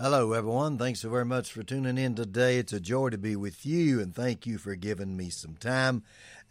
Hello, everyone. Thanks so very much for tuning in today. It's a joy to be with you, and thank you for giving me some time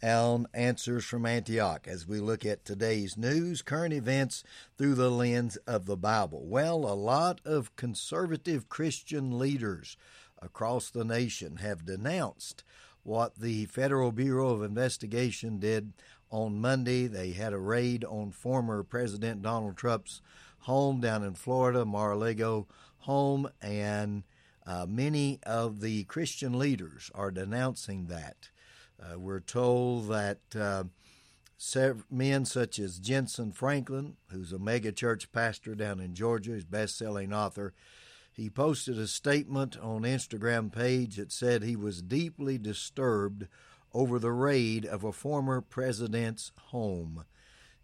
on Answers from Antioch as we look at today's news, current events through the lens of the Bible. Well, a lot of conservative Christian leaders across the nation have denounced what the Federal Bureau of Investigation did on Monday. They had a raid on former President Donald Trump's home down in Florida, Mar-a-Lago home, and uh, many of the Christian leaders are denouncing that. Uh, we're told that uh, men such as Jentezen Franklin, who's a megachurch pastor down in Georgia, he's best-selling author, he posted a statement on Instagram page that said he was deeply disturbed over the raid of a former president's home.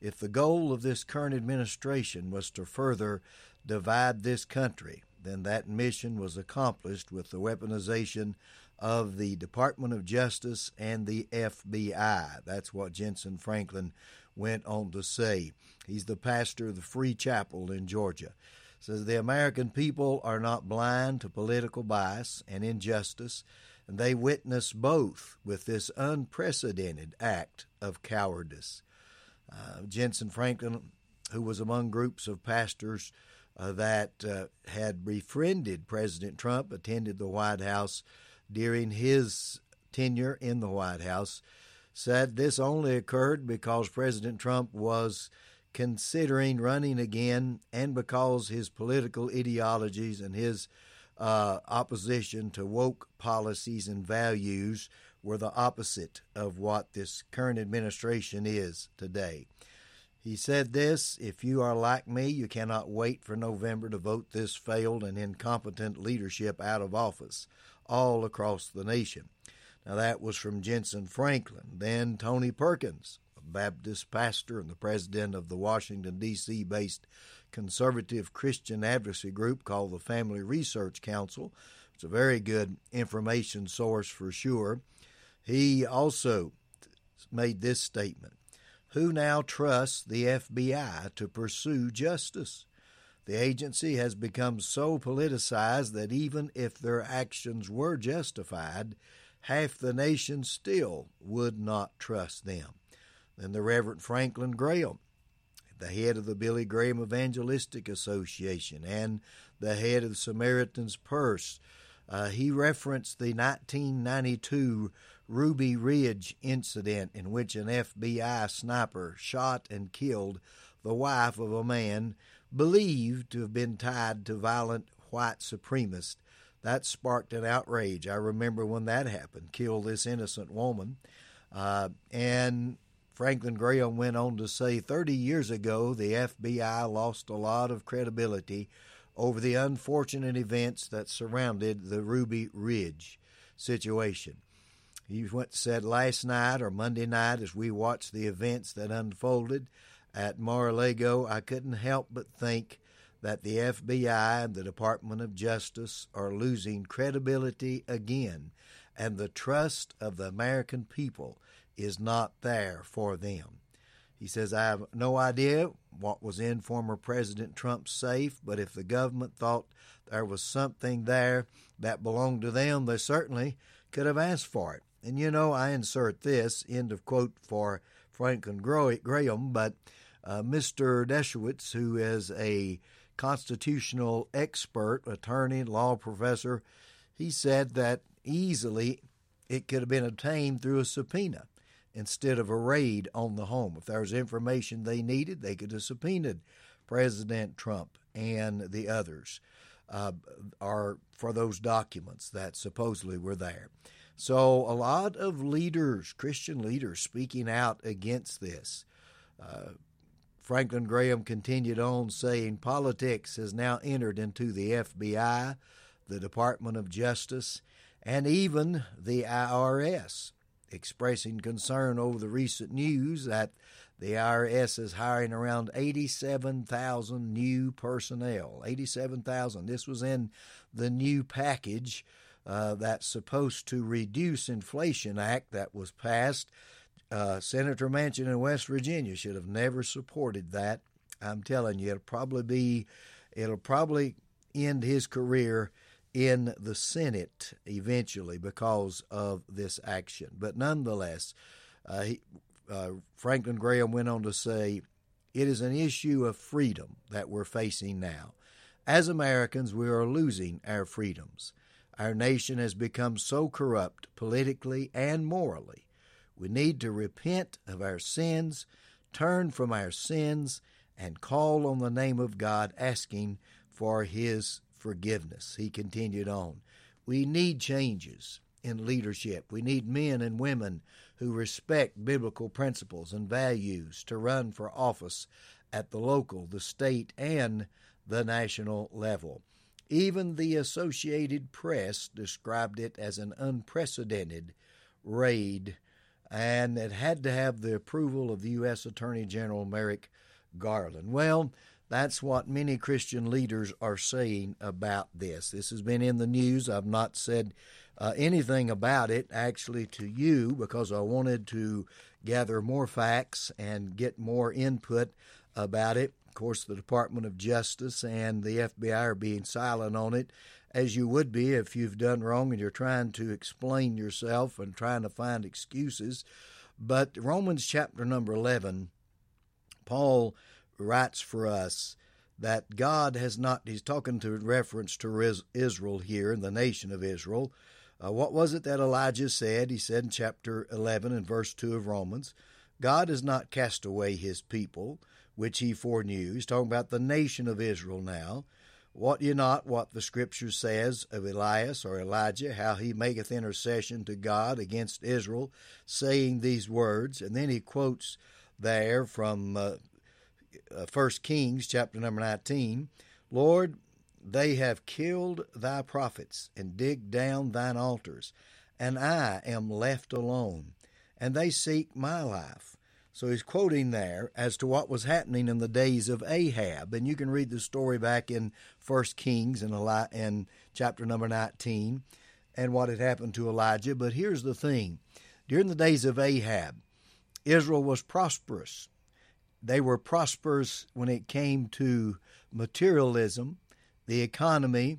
If the goal of this current administration was to further divide this country, then that mission was accomplished with the weaponization of the Department of Justice and the FBI. That's what Jentezen Franklin went on to say. He's the pastor of the Free Chapel in Georgia. Says the American people are not blind to political bias and injustice, and they witness both with this unprecedented act of cowardice. Uh, Jentezen Franklin, who was among groups of pastors uh, that uh, had befriended President Trump, attended the White House during his tenure in the White House, said this only occurred because President Trump was considering running again and because his political ideologies and his uh, opposition to woke policies and values were the opposite of what this current administration is today. He said this If you are like me, you cannot wait for November to vote this failed and incompetent leadership out of office all across the nation. Now, that was from Jentezen Franklin. Then Tony Perkins, a Baptist pastor and the president of the Washington, D.C. based conservative Christian advocacy group called the Family Research Council. It's a very good information source for sure. He also made this statement who now trusts the FBI to pursue justice? The agency has become so politicized that even if their actions were justified, half the nation still would not trust them. Then the Reverend Franklin Graham, the head of the Billy Graham Evangelistic Association and the head of Samaritan's Purse, uh, he referenced the 1992 Ruby Ridge incident in which an FBI sniper shot and killed the wife of a man believed to have been tied to violent white supremacists. That sparked an outrage. I remember when that happened, killed this innocent woman. Uh, and Franklin Graham went on to say 30 years ago, the FBI lost a lot of credibility over the unfortunate events that surrounded the Ruby Ridge situation. He went, said last night or Monday night as we watched the events that unfolded at Mar-a-Lago, I couldn't help but think that the FBI and the Department of Justice are losing credibility again, and the trust of the American people is not there for them. He says, I have no idea what was in former President Trump's safe, but if the government thought there was something there that belonged to them, they certainly could have asked for it. And you know, I insert this end of quote for Franklin Graham, but uh, Mr. Dershowitz, who is a constitutional expert, attorney, law professor, he said that easily it could have been obtained through a subpoena instead of a raid on the home. If there was information they needed, they could have subpoenaed President Trump and the others uh, are for those documents that supposedly were there. So, a lot of leaders, Christian leaders, speaking out against this. Uh, Franklin Graham continued on saying politics has now entered into the FBI, the Department of Justice, and even the IRS, expressing concern over the recent news that the IRS is hiring around 87,000 new personnel. 87,000. This was in the new package uh, that's supposed to reduce inflation act that was passed. Uh, Senator Manchin in West Virginia should have never supported that. I'm telling you, it'll probably be, it'll probably end his career in the Senate eventually because of this action. But nonetheless, uh, he, uh, Franklin Graham went on to say, It is an issue of freedom that we're facing now. As Americans, we are losing our freedoms. Our nation has become so corrupt politically and morally. We need to repent of our sins, turn from our sins, and call on the name of God, asking for His forgiveness. He continued on. We need changes in leadership. We need men and women who respect biblical principles and values to run for office at the local, the state, and the national level. Even the Associated Press described it as an unprecedented raid, and it had to have the approval of the U.S. Attorney General Merrick Garland. Well, that's what many Christian leaders are saying about this. This has been in the news. I've not said uh, anything about it actually to you because I wanted to gather more facts and get more input about it. Of course, the Department of Justice and the FBI are being silent on it, as you would be if you've done wrong and you're trying to explain yourself and trying to find excuses. But Romans chapter number 11, Paul writes for us that God has not, he's talking to reference to Israel here, in the nation of Israel. Uh, what was it that Elijah said? He said in chapter 11 and verse 2 of Romans, God has not cast away his people, which he foreknew. He's talking about the nation of Israel now. What ye not what the scripture says of Elias or Elijah, how he maketh intercession to God against Israel, saying these words. And then he quotes there from uh, uh, First Kings chapter number 19, Lord, they have killed thy prophets and digged down thine altars, and I am left alone, and they seek my life. So he's quoting there as to what was happening in the days of Ahab, and you can read the story back in First Kings and in chapter number 19 and what had happened to Elijah. But here's the thing: during the days of Ahab, Israel was prosperous they were prosperous when it came to materialism, the economy,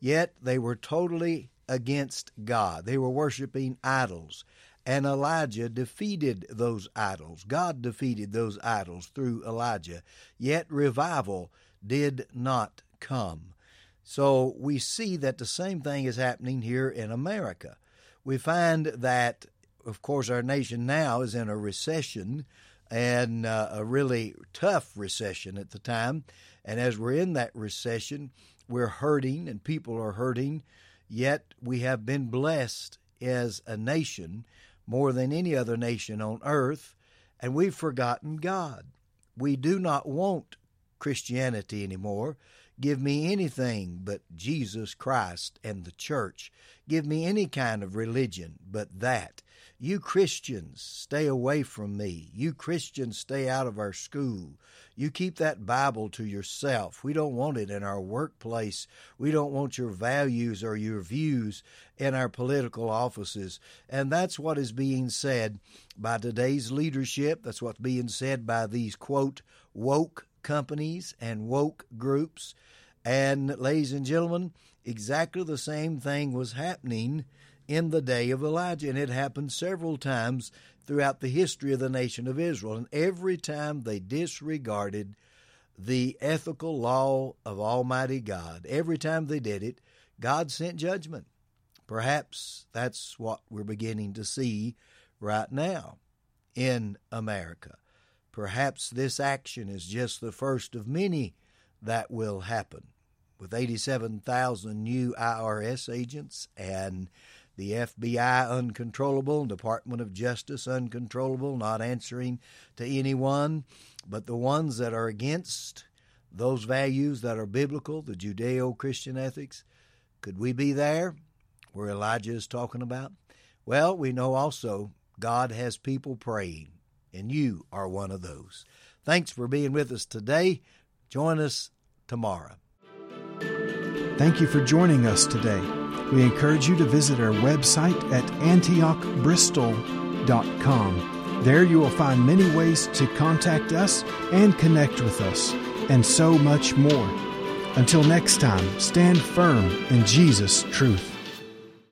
yet they were totally against God. They were worshiping idols. And Elijah defeated those idols. God defeated those idols through Elijah. Yet revival did not come. So we see that the same thing is happening here in America. We find that, of course, our nation now is in a recession and uh, a really tough recession at the time. And as we're in that recession, we're hurting and people are hurting, yet we have been blessed as a nation more than any other nation on earth, and we've forgotten God. We do not want Christianity anymore. Give me anything but Jesus Christ and the church. Give me any kind of religion but that. You Christians, stay away from me. You Christians, stay out of our school. You keep that Bible to yourself. We don't want it in our workplace. We don't want your values or your views in our political offices. And that's what is being said by today's leadership. That's what's being said by these, quote, woke companies and woke groups. And, ladies and gentlemen, exactly the same thing was happening in the day of Elijah. And it happened several times throughout the history of the nation of Israel. And every time they disregarded the ethical law of Almighty God, every time they did it, God sent judgment. Perhaps that's what we're beginning to see right now in America. Perhaps this action is just the first of many that will happen. With 87,000 new IRS agents and the FBI uncontrollable, Department of Justice uncontrollable, not answering to anyone, but the ones that are against those values that are biblical, the Judeo Christian ethics. Could we be there where Elijah is talking about? Well, we know also God has people praying. And you are one of those. Thanks for being with us today. Join us tomorrow. Thank you for joining us today. We encourage you to visit our website at antiochbristol.com. There you will find many ways to contact us and connect with us, and so much more. Until next time, stand firm in Jesus' truth.